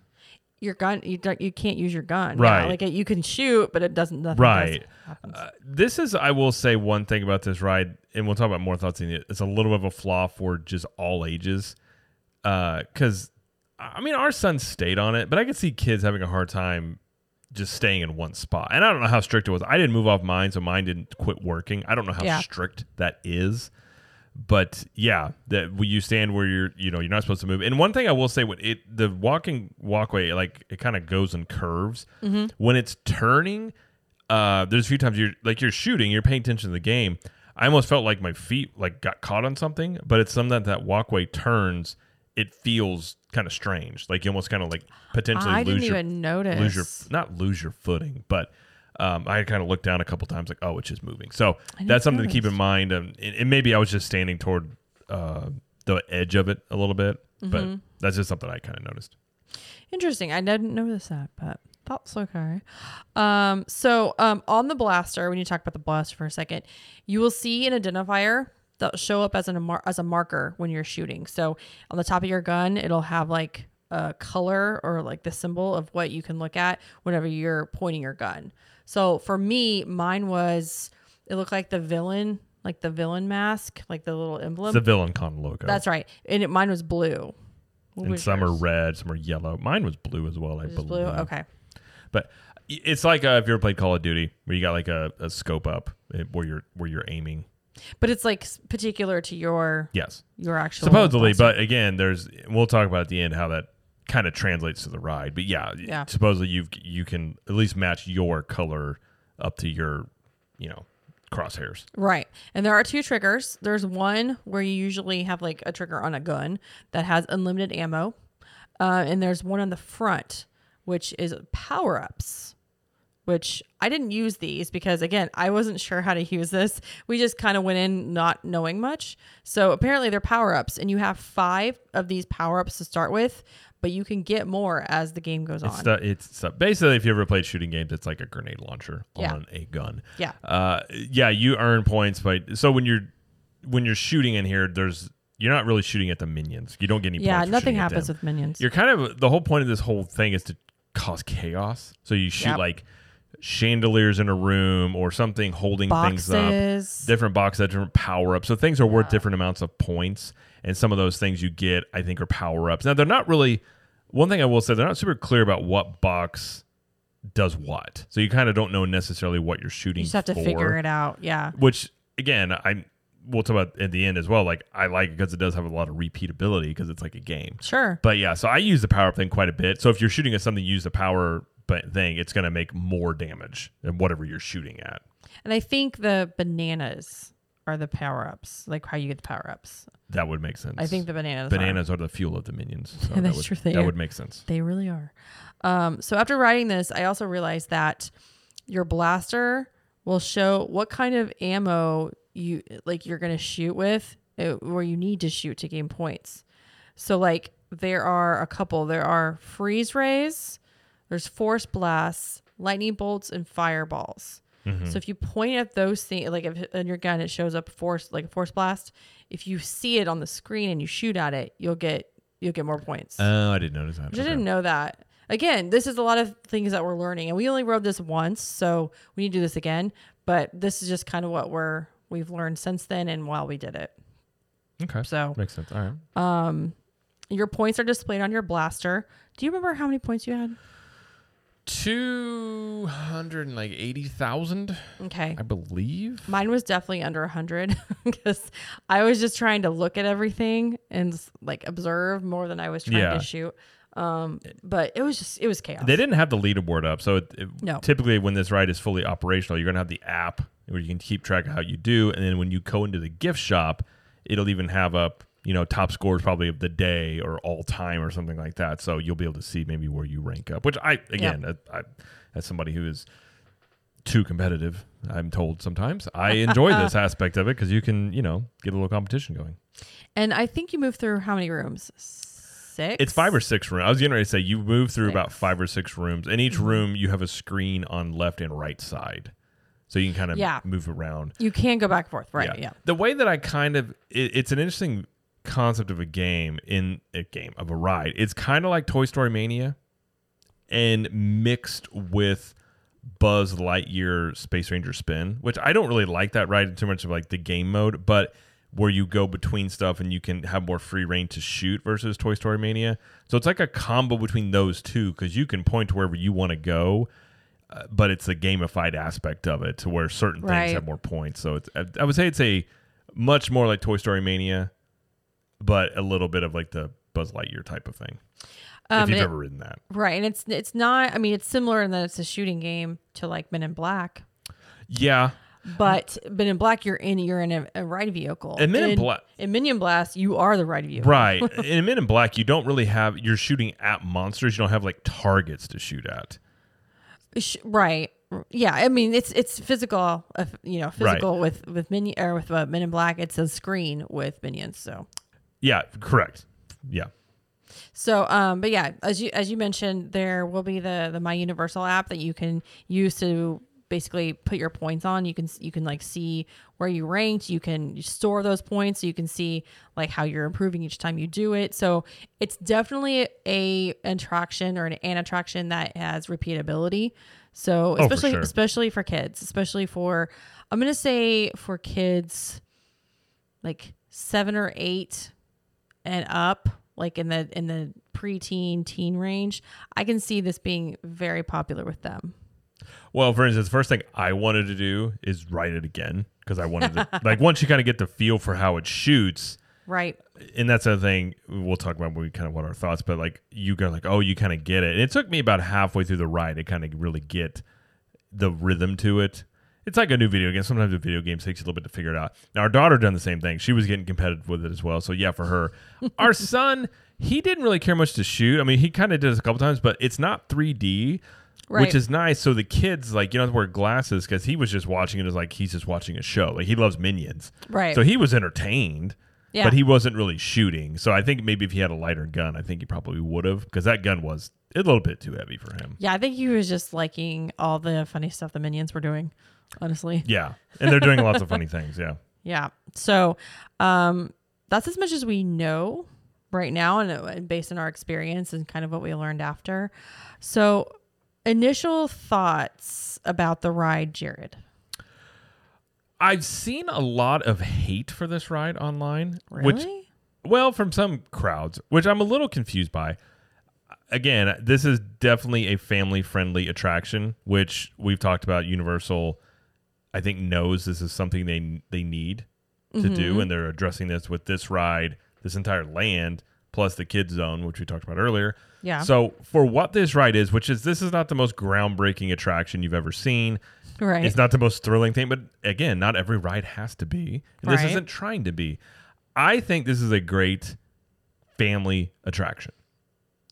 Your gun, you don't, you can't use your gun. Right. Yeah, like it, you can shoot, but it doesn't. Nothing Right. Uh, this is, I will say, one thing about this ride, and we'll talk about more thoughts in it. It's a little bit of a flaw for just all ages. Because, I mean, our son stayed on it, but I could see kids having a hard time just staying in one spot. And I don't know how strict it was. I didn't move off mine, so mine didn't quit working. I don't know how Yeah. strict that is. But yeah, that you stand where you're, you know, you're not supposed to move. And one thing I will say, when it the walking walkway, like it kind of goes in curves. When it's turning, uh, there's a few times you're like you're shooting, you're paying attention to the game. I almost felt like my feet like got caught on something, but it's something that that walkway turns. It feels kind of strange, like you almost kind of like potentially I lose didn't your even notice. lose your not lose your footing, but um, I kind of looked down a couple times, like, oh, it's just moving. So that's something to keep in mind. Um, and, and maybe I was just standing toward uh, the edge of it a little bit, Mm-hmm. but that's just something I kind of noticed. Interesting. I didn't notice that, but that's okay. Um, so um, on the blaster, when you talk about the blaster for a second, you will see an identifier that'll show up as an as a marker when you're shooting. So on the top of your gun, it'll have like a color or like the symbol of what you can look at whenever you're pointing your gun. So for me, mine was it looked like the villain, like the villain mask, like the little emblem. It's the villain con logo. That's right, and it, mine was blue. What and was some are red, some are yellow. Mine was blue as well, I Yours believe. blue. Okay. But it's like uh, if you ever played Call of Duty, where you got like a, a scope up eh, where you're where you're aiming. But it's like s- particular to your Yes, your actual supposedly. But again, there's we'll talk about at the end how that kind of translates to the ride. But yeah, Yeah. supposedly you you can at least match your color up to your you know crosshairs. right. And there are two triggers. There's one where you usually have like a trigger on a gun that has unlimited ammo, uh, and there's one on the front which is power ups. Which I didn't use these because again, I wasn't sure how to use this. We just kind of went in not knowing much. So apparently they're power ups, and you have five of these power ups to start with, but you can get more as the game goes It's on. stu- it's stu- basically if you ever played shooting games, it's like a grenade launcher Yeah. on a gun. yeah. Uh, yeah, you earn points, but so when you're when you're shooting in here, there's you're not really shooting at the minions. You don't get any. Yeah, nothing happens with minions. You're kind of the whole point of this whole thing is to cause chaos. So you shoot Yep. like chandeliers in a room or something holding things up. Different boxes, different power ups. So things are worth different amounts of points, and some of those things you get, I think, are power ups. Now they're not really. One thing I will say, they're not super clear about what box does what. So you kind of don't know necessarily what you're shooting. You just have to figure it out. Yeah. which again I we'll talk about at the end as well. Like I like it because it does have a lot of repeatability because it's like a game. Sure. But yeah, so I use the power up thing quite a bit. So if you're shooting at something, use the power thing, it's going to make more damage than whatever you're shooting at. And I think the bananas are the power ups, like how you get the power ups. That would make sense. I think the bananas. Are. bananas are. the fuel of the minions. So Yeah, that that's would, true, they That are. would make sense. They really are. Um, so after writing this, I also realized that your blaster will show what kind of ammo you like you're gonna shoot with, uh, where you need to shoot to gain points. So like there are a couple. There are freeze rays, there's force blasts, lightning bolts, and fireballs. Mm-hmm. So if you point at those things, like if in your gun it shows up force like a force blast, if you see it on the screen and you shoot at it, you'll get you'll get more points. Oh, I didn't notice that. Which I didn't know that. Again, this is a lot of things that we're learning, and we only rode this once, so we need to do this again. But this is just kind of what we're we've learned since then, and while we did it. Okay. So, Makes sense. All right. um, your points are displayed on your blaster. Do you remember how many points you had? Two hundred and like eighty thousand, Okay, I believe. mine was definitely under a hundred because I was just trying to look at everything and like observe more than I was trying Yeah. to shoot. Um, but it was just it was chaos. They didn't have the leaderboard up, so it, it- No. typically when this ride is fully operational, you're gonna have the app where you can keep track of how you do, and then when you go into the gift shop, it'll even have up you know top scores probably of the day or all time or something like that. So you'll be able to see maybe where you rank up. Which I again, I, I, as somebody who is too competitive, I'm told sometimes I enjoy this aspect of it because you can you know get a little competition going. And I think you moved through how many rooms? Six. It's five or six rooms. I was getting ready to say you move through about five or six rooms. In each mm-hmm. room, you have a screen on left and right side, so you can kind of Yeah. move around. You can go back and forth, right? Yeah. The way that I kind of it, it's an interesting concept of a game in a game of a ride. It's kind of like Toy Story Mania, and mixed with Buzz Lightyear Space Ranger Spin, which I don't really like that ride too much of like the game mode, but where you go between stuff and you can have more free rein to shoot versus Toy Story Mania. So it's like a combo between those two because you can point to wherever you want to go. Uh, but it's a gamified aspect of it to where certain Right. things have more points. So it's I- I would say it's a much more like Toy Story Mania, but a little bit of like the Buzz Lightyear type of thing. Um, if you've it- ever ridden that. right, and it's it's not. I mean, it's similar in that it's a shooting game to like Men in Black, Yeah. but Men in Black, you're in you're in a, a ride vehicle. And Men in Black- in Minion Blast, you are the ride vehicle. Right. in Men in Black, you don't really have you're shooting at monsters. You don't have like targets to shoot at. Right. Yeah, I mean it's it's physical, uh, you know, physical with with minion or with uh, Men in Black. It's a screen with minions. So Yeah, correct. Yeah. So, um, but yeah, as you as you mentioned, there will be the the My Universal app that you can use to basically put your points on. You can you can like see where you ranked. You can store those points. So you can see like how you're improving each time you do it. So it's definitely a attraction or an, an attraction that has repeatability. So for especially sure. especially for kids, especially for I'm gonna say for kids like seven or eight and up, like in the in the preteen teen range, I can see this being very popular with them. Well, for instance, the first thing I wanted to do is write it again because I wanted to like once you kind of get the feel for how it shoots, Right. and that's the thing we'll talk about when we kind of want our thoughts, but like you go like, oh, you kind of get it. And it took me about halfway through the ride to kind of really get the rhythm to it. It's like a new video game. Sometimes a video game takes you a little bit to figure it out. Now our daughter done the same thing. She was getting competitive with it as well. So yeah, for her, our son he didn't really care much to shoot. I mean, he kind of did it a couple times, but it's not 3D, Right. which is nice. So the kids like you don't have to wear glasses because he was just watching it as like he's just watching a show. Like he loves Minions, Right. so he was entertained. Yeah. But he wasn't really shooting. So I think maybe if he had a lighter gun, I think he probably would have because that gun was a little bit too heavy for him. yeah, I think he was just liking all the funny stuff the minions were doing. Honestly. Yeah. And they're doing lots of funny things. Yeah. Yeah. So um, that's as much as we know right now, and, uh, and based on our experience and kind of what we learned after. So, initial thoughts about the ride, Jared. I've seen a lot of hate for this ride online, Really? which well, from some crowds, which I'm a little confused by. Again, this is definitely a family-friendly attraction, which we've talked about. Universal, I think, knows this is something they they need to do, mm-hmm. and they're addressing this with this ride, this entire land, plus the kids zone, which we talked about earlier. Yeah. So for what this ride is, which is this is not the most groundbreaking attraction you've ever seen. right. It's not the most thrilling thing, but again, not every ride has to be. And This Right. isn't trying to be. I think this is a great family attraction.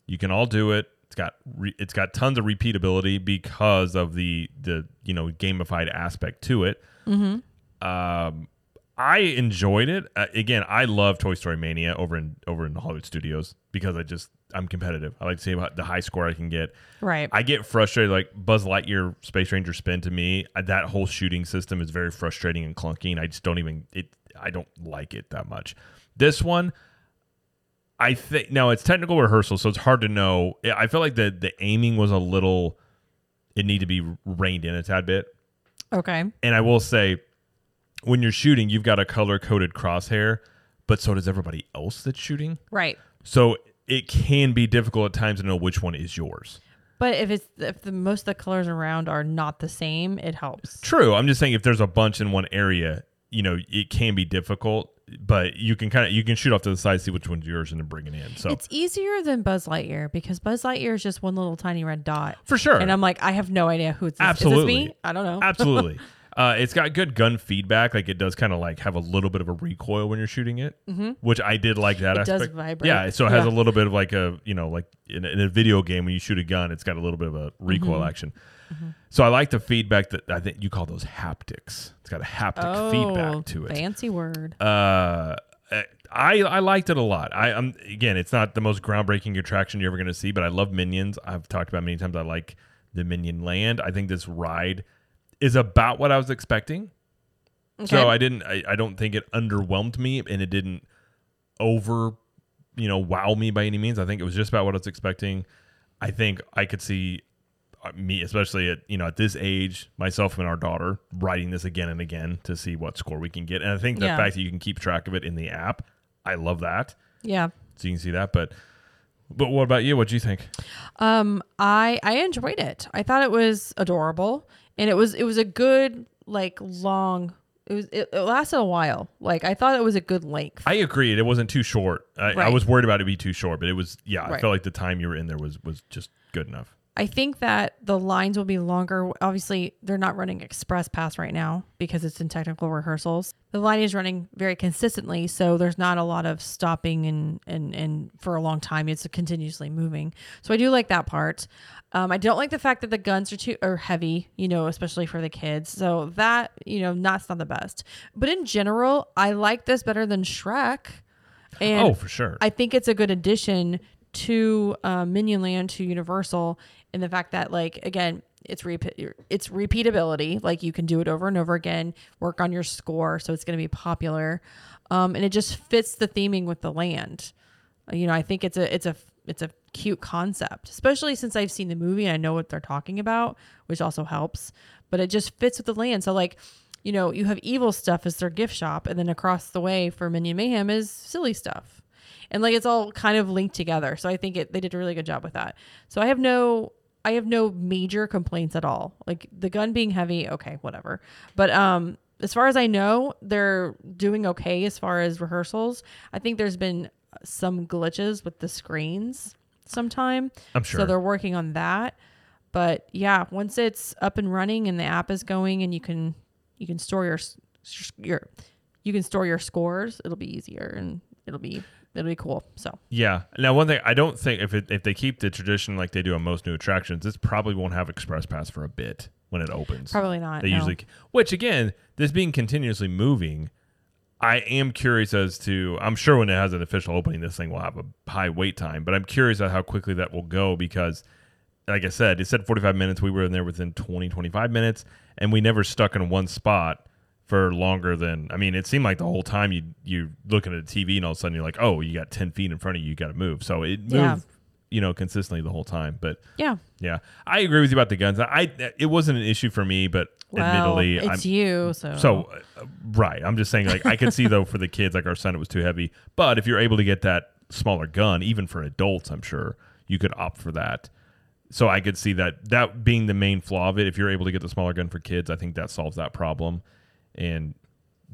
You can all do it. It's got re- it's got tons of repeatability because of the the you know gamified aspect to it. Mm-hmm. Um, I enjoyed it. Uh, again, I love Toy Story Mania over in over in the Hollywood Studios because I just I'm competitive. I like to see what the high score I can get. right. I get frustrated. Like Buzz Lightyear Space Ranger Spin to me, that whole shooting system is very frustrating and clunky, and I just don't even it. I don't like it that much. This one, I think now it's technical rehearsal, so it's hard to know. I- feel like the the aiming was a little. It needed to be reined in a tad bit, okay. and I will say, when you're shooting, you've got a color coded crosshair, but so does everybody else that's shooting. Right. So it can be difficult at times to know which one is yours. But if it's if the most of the colors around are not the same, it helps. True. I'm just saying if there's a bunch in one area, you know, it can be difficult, but you can kind of you can shoot off to the side, see which one's yours, and then bring it in. So It's easier than Buzz Lightyear because Buzz Lightyear is just one little tiny red dot. for sure, And I'm like, I have no idea who it's. Absolutely. Me? I don't know. absolutely. Uh, it's got good gun feedback. Like it does kind of like have a little bit of a recoil when you're shooting it, which I did like that Mm-hmm. It does aspect. vibrate. Yeah, so it has Yeah. a little bit of like a you know like in a, in a video game when you shoot a gun, it's got a little bit of a recoil Mm-hmm. action. So I like the feedback that I think you call those haptics. It's got a haptic oh, feedback to it. fancy word. uh I I liked it a lot. I am again, it's not the most groundbreaking attraction you're ever going to see, but I love Minions. I've talked about many times. I like the Minion Land. I think this ride is about what I was expecting. So I didn't. I, I don't think it underwhelmed me, and it didn't over, you know, wow me by any means. I think it was just about what I was expecting. I think I could see me, especially at you know at this age, myself and our daughter writing this again and again to see what score we can get. And I think the Yeah. fact that you can keep track of it in the app, I love that. Yeah. So you can see that. But but what about you? What do you think? Um, I I enjoyed it. I thought it was adorable, and it was it was a good like long. It was it, it lasted a while. Like I thought it was a good length. I agreed. It wasn't too short. I, I was worried about it being too short, but it was. Yeah, I Right. felt like the time you were in there was was just good enough. I think that the lines will be longer. Obviously, they're not running express pass right now because it's in technical rehearsals. The line is running very consistently, so there's not a lot of stopping and and and for a long time. It's continuously moving. So I do like that part. Um, I don't like the fact that the guns are too are heavy, you know, especially for the kids. So that you know, that's not the best. But in general, I like this better than Shrek. And oh, for sure. I think it's a good addition to uh, Minion Land to Universal in the fact that, like, again, it's repeat it's repeatability. Like you can do it over and over again. Work on your score, so it's going to be popular, um, and it just fits the theming with the land. Uh, You know, I think it's a it's a it's a cute concept, especially since I've seen the movie and I know what they're talking about, which also helps. But it just fits with the land. So like, you know, you have evil stuff as their gift shop, and then across the way for Minion Mayhem is silly stuff and like it's all kind of linked together. So I think it they did a really good job with that. So I have no I have no major complaints at all. Like the gun being heavy, okay, whatever. But um as far as I know, they're doing okay as far as rehearsals. I think there's been some glitches with the screens sometime. I'm sure. So they're working on that. But yeah, once it's up and running and the app is going and you can you can store your your you can store your scores, it'll be easier and it'll be it'll be cool. So Yeah. Now, one thing I don't think if it, if they keep the tradition like they do on most new attractions, this probably won't have express pass for a bit when it opens. probably not. They no. usually, which again, this being continuously moving, I am curious as to. I'm sure when it has an official opening, this thing will have a high wait time, but I'm curious at how quickly that will go because, like I said, it said 45 minutes. We were in there within 20, 25 minutes, and we never stuck in one spot for longer than. I mean, it seemed like the whole time you you looking at the TV, and all of a sudden you're like, oh, you got 10 feet in front of you, you got to move. So it moved, Yeah. you know, consistently the whole time, but. yeah. Yeah, I agree with you about the guns. I it wasn't an issue for me, but Well, admittedly, it's I'm, you. So so uh, right. I'm just saying, like I could see though for the kids, like our son, it was too heavy. But if you're able to get that smaller gun, even for adults, I'm sure you could opt for that. So I could see that that being the main flaw of it. If you're able to get the smaller gun for kids, I think that solves that problem. And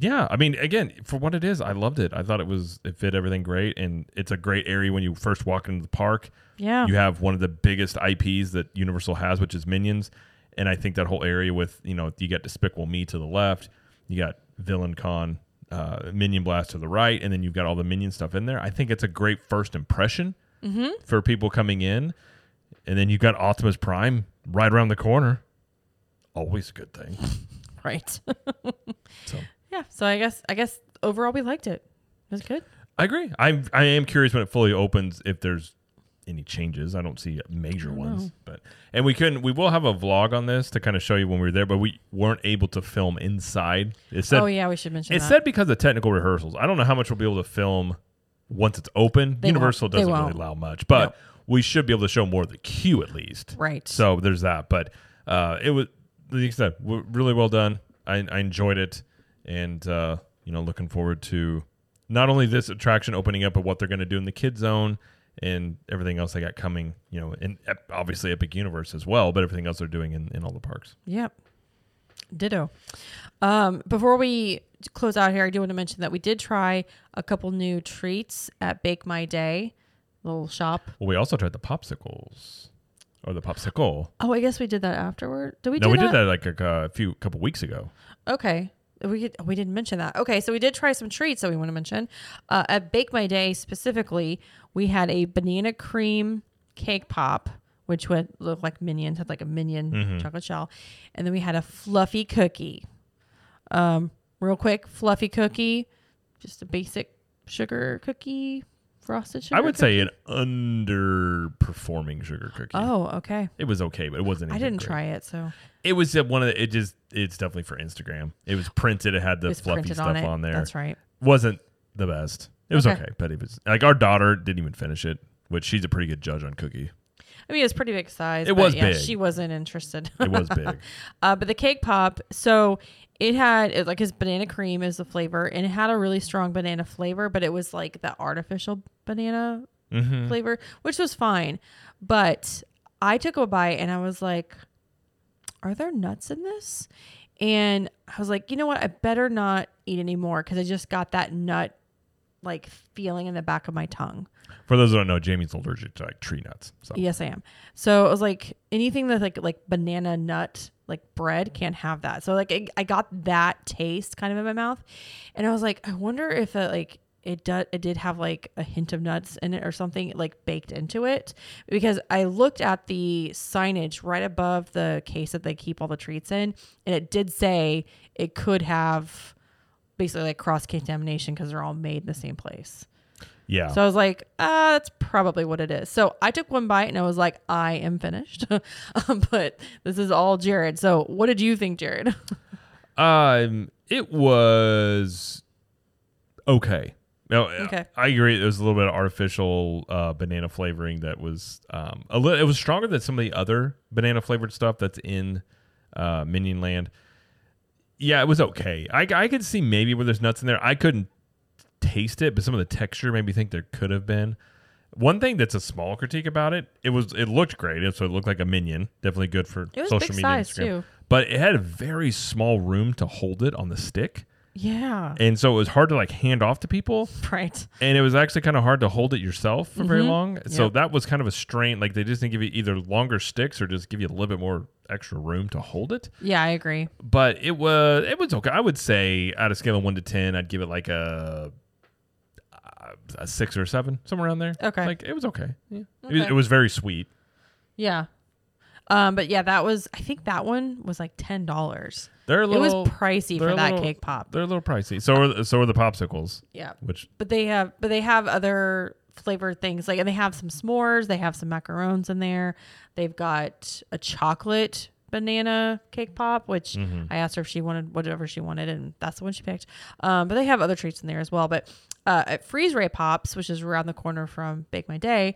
yeah, I mean, again, for what it is, I loved it. I thought it was it fit everything great, and it's a great area when you first walk into the park. yeah. You have one of the biggest IPs that Universal has, which is Minions, and I think that whole area with you know you got Despicable Me to the left, you got Villain Con, uh, Minion Blast to the right, and then you've got all the Minion stuff in there. I think it's a great first impression for people coming in, and then you've got Optimus Prime right around the corner. Always a good thing. right. So yeah. So I guess I guess overall we liked it. It was good. I agree. I'm I am curious when it fully opens if there's any changes. I don't see major don't ones, know. but and we couldn't. We will have a vlog on this to kind of show you when we were there, but we weren't able to film inside. It said oh yeah, we should mention it that. said because of technical rehearsals. I don't know how much we'll be able to film once it's open. They Universal. Doesn't really allow much, but No. we should be able to show more of the queue at least. right. So there's that. But uh, it was, like I said, w- really well done. I, I enjoyed it, and uh, you know, looking forward to not only this attraction opening up, but what they're going to do in the kid zone and everything else they got coming. You know, and obviously Epic Universe as well, but everything else they're doing in, in all the parks. Yep. Ditto. Um, before we close out here, I do want to mention that we did try a couple new treats at Bake My Day, little shop. Well, we also tried the popsicles or the popsicle. Oh, I guess we did that afterward. Did we? no, do we did that like a, a few couple weeks ago. Okay. We could, we didn't mention that. Okay, so we did try some treats that we want to mention. Uh, at Bake My Day specifically, we had a banana cream cake pop, which would look like minions, had like a minion Mhm. chocolate shell, and then we had a fluffy cookie. Um, real quick, fluffy cookie, just a basic sugar cookie, frosted sugar. I would say an underperforming sugar cookie. Oh, okay. It was okay, but it wasn't. I anything didn't great. try it, so It was uh, one of the, it just it's definitely for Instagram. It was printed. It had the was fluffy printed stuff on it. on there. That's right. Wasn't the best. It was Okay. okay. but it was like our daughter didn't even finish it, which she's a pretty good judge on cookie. I mean, it was pretty big size. It but was yeah, big. She wasn't interested. It was big. Uh, but the cake pop, so it had it, like his banana cream is the flavor, and it had a really strong banana flavor, but it was like the artificial banana hmm flavor, which was fine. But I took a bite and I was like, "Are there nuts in this?" And I was like, "You know what? I better not eat anymore because I just got that nut like feeling in the back of my tongue." For those who don't know, Jamie's allergic to like tree nuts. So Yes, I am. So it was like anything that's like like banana nut like bread can't have that. So like I, I got that taste kind of in my mouth, and I was like, I wonder if it like it did it did have like a hint of nuts in it or something like baked into it because I looked at the signage right above the case that they keep all the treats in, and it did say it could have basically like cross contamination because they're all made in the same place. yeah, So I was like, ah, that's probably what it is. So I took one bite and I was like, I am finished. Um, but this is all Jared. So what did you think, Jared? um, it was okay. No, Okay. I agree. It was a little bit of artificial uh, banana flavoring that was um, a little. It was stronger than some of the other banana flavored stuff that's in uh, Minion Land. Yeah, it was okay. I I could see maybe where there's nuts in there. I couldn't taste it, but some of the texture made me think there could have been. One thing that's a small critique about it, it was it looked great. So it looked like a minion. Definitely good for It was social big media. size Instagram. too. But it had a very small room to hold it on the stick. Yeah. And so it was hard to like hand off to people. Right. And it was actually kind of hard to hold it yourself for very Mhm. long. So Yep. that was kind of a strain. Like they just didn't give you either longer sticks or just give you a little bit more extra room to hold it. Yeah, I agree. But it was it was okay. I would say out of scale of one to ten, I'd give it like a a six or a seven, somewhere around there. Okay. like it was okay. Yeah, It, was, Okay. it was very sweet. Yeah. Um, but yeah, that was I think that one was like ten dollars. They're a little, It was pricey for that little- cake pop. they're a little pricey. So are so are the popsicles, Yeah. which But they have but they have other flavored things like and they have some s'mores, they have some macarons in there. They've got a chocolate banana cake pop, which Mm-hmm. I asked her if she wanted whatever she wanted and that's the one she picked. Um, but they have other treats in there as well. But uh, at Freeze Ray Pops, which is around the corner from Bake My Day,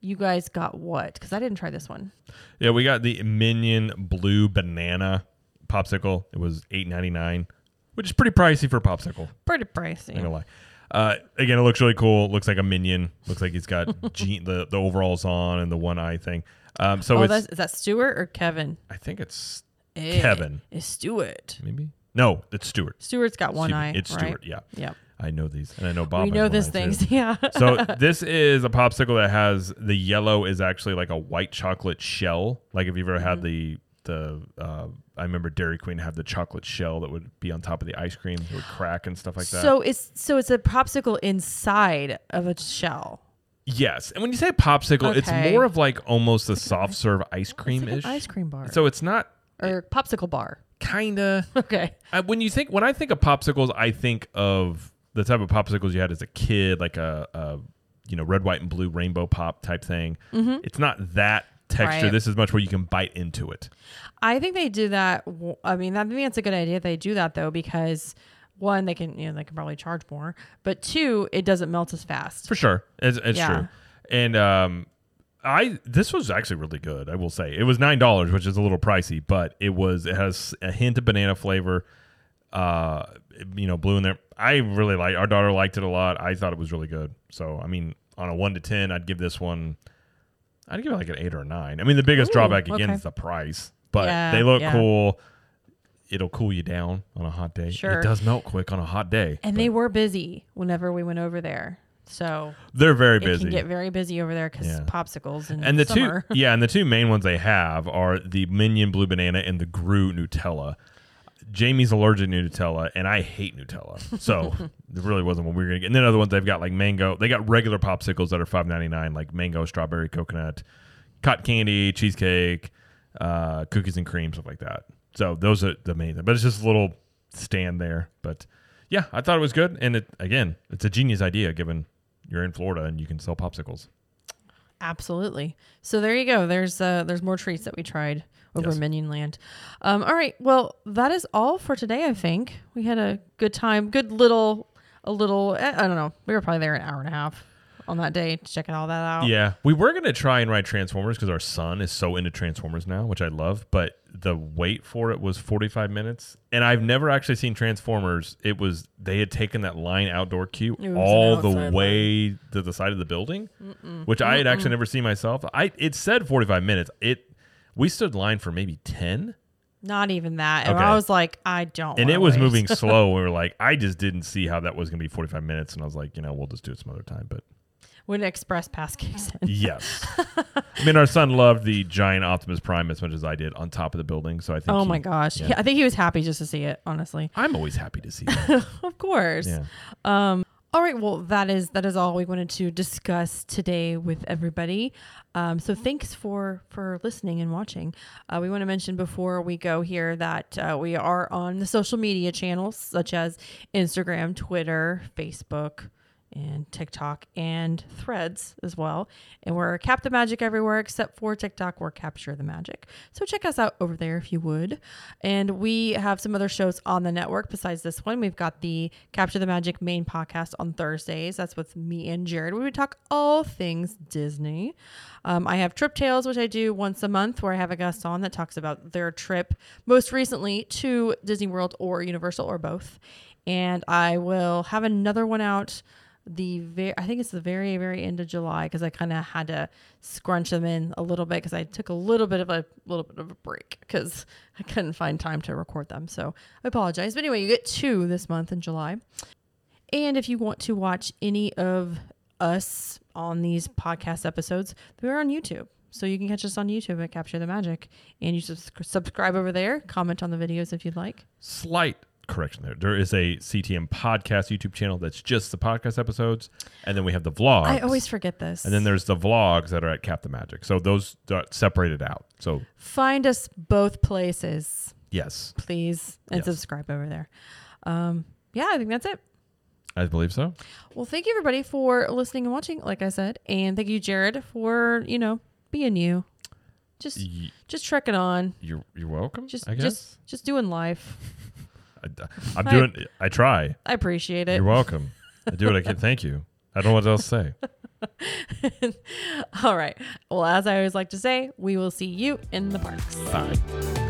you guys got what? Because I didn't try this one. yeah, we got the Minion Blue Banana popsicle. It was eight ninety nine, which is pretty pricey for a popsicle. Pretty pricey. Not gonna lie. Uh, again, it looks really cool. Looks like a minion. Looks like he's got the the overalls on and the one eye thing. Um, so oh, is that Stuart or Kevin? I think it's Eh, Kevin. It's Stuart. maybe no, it's Stuart. Stuart's got one eye. It's right? Stuart. Yeah, Yep. I know these, and I know Bob. we know these eye, too. things. Yeah. so this is a popsicle that has the yellow is actually like a white chocolate shell. Like if you've ever Mm-hmm. had the the uh, I remember Dairy Queen had the chocolate shell that would be on top of the ice cream. It would crack and stuff like that. So it's so it's a popsicle inside of a shell. yes, and when you say popsicle, it's more of like almost a soft serve ice cream It's like ish. ice cream bar. So it's not or popsicle bar. kinda. Okay. I, when you think when I think of popsicles, I think of the type of popsicles you had as a kid, like a, a you know red, white, and blue rainbow pop type thing. It's not that texture. Mm-hmm. Right. This is much where you can bite into it. I think they do that. I mean, I think that's a good idea. They do that though because one, they can you know they can probably charge more, but two, it doesn't melt as fast. For sure, it's, it's Yeah. true. And um, I this was actually really good. I will say it was nine dollars, which is a little pricey, but it was it has a hint of banana flavor. Uh, you know, blue in there. I really like. Our daughter liked it a lot. I thought it was really good. So I mean, on a one to ten, I'd give this one. I'd give it like an eight or a nine. I mean, the biggest Ooh, drawback again okay. is the price, but Yeah, they look yeah. cool. It'll cool you down on a hot day. Sure. It does melt quick on a hot day. And they were busy whenever we went over there, so they're very busy. it can get very busy over there because Yeah. popsicles and And the summer. two, yeah, and the two main ones they have are the Minion Blue Banana and the Gru Nutella. Jamie's allergic to Nutella, and I hate Nutella, so it really wasn't what we were gonna get. And then other ones they've got like mango. They got regular popsicles that are five ninety nine, like mango, strawberry, coconut, cotton candy, cheesecake, uh, cookies and cream, stuff like that. So those are the main. Thing. But it's just a little stand there. But yeah, I thought it was good, and it again, it's a genius idea given you're in Florida and you can sell popsicles. Absolutely. So there you go. There's uh there's more treats that we tried over Yes. Minion Land. Um, all right. Well, that is all for today. I think we had a good time. Good little, a little. eh, I don't know. We were probably there an hour and a half on that day to check all that out. Yeah, we were gonna try and ride Transformers because our son is so into Transformers now, which I love. But the wait for it was forty five minutes, and I've never actually seen Transformers. It was they had taken that line outdoor queue all the way to the side of the building, which I had actually never seen myself. I it said forty five minutes. It we stood line for maybe ten, Not even that. And Okay. I was like, I don't. and it was wait. moving slow. We were like, I just didn't see how that was gonna be forty five minutes, and I was like, you know, we'll just do it some other time, but. when Express Pass kicks in. Yes. I mean, our son loved the giant Optimus Prime as much as I did on top of the building. So I think. Oh he- my gosh. yeah. I think he was happy just to see it. Honestly. I'm always happy to see that. of course. yeah. Um, All right, well, that is that is all we wanted to discuss today with everybody. Um, so thanks for for listening and watching. Uh, we want to mention before we go here that uh, we are on the social media channels such as Instagram, Twitter, Facebook, and TikTok and Threads as well. And we're Cap the Magic everywhere except for TikTok. We're Capture the Magic. So check us out over there if you would. And we have some other shows on the network besides this one. We've got the Capture the Magic main podcast on Thursdays. That's with me and Jared. We talk all things Disney. Um, I have Trip Tales, which I do once a month, where I have a guest on that talks about their trip, most recently to Disney World or Universal or both. And I will have another one out the very I think it's the very very end of July because I kind of had to scrunch them in a little bit because I took a little bit of a little bit of a break because I couldn't find time to record them. So I apologize. But anyway, you get two this month in July. And if you want to watch any of us on these podcast episodes, we're on YouTube. So you can catch us on YouTube at Capture the Magic. And you subs- subscribe over there, comment on the videos if you'd like. Slight correction there. There is a CTM podcast YouTube channel that's just the podcast episodes, and then we have the vlogs. I always forget this. And then there's the vlogs that are at Cap the Magic. So those are separated out. So find us both places, yes, please, and Yes. subscribe over there. Um, yeah, I think that's it. I believe so. Well, thank you everybody for listening and watching, like I said, and thank you, Jared, for you know being you, just just trekking on, You're you're welcome. just I guess just just doing life. I, am doing. I try. I appreciate it. You're welcome. I do what I can. Thank you. I don't know what else to say. All right. Well, as I always like to say, we will see you in the parks. Bye.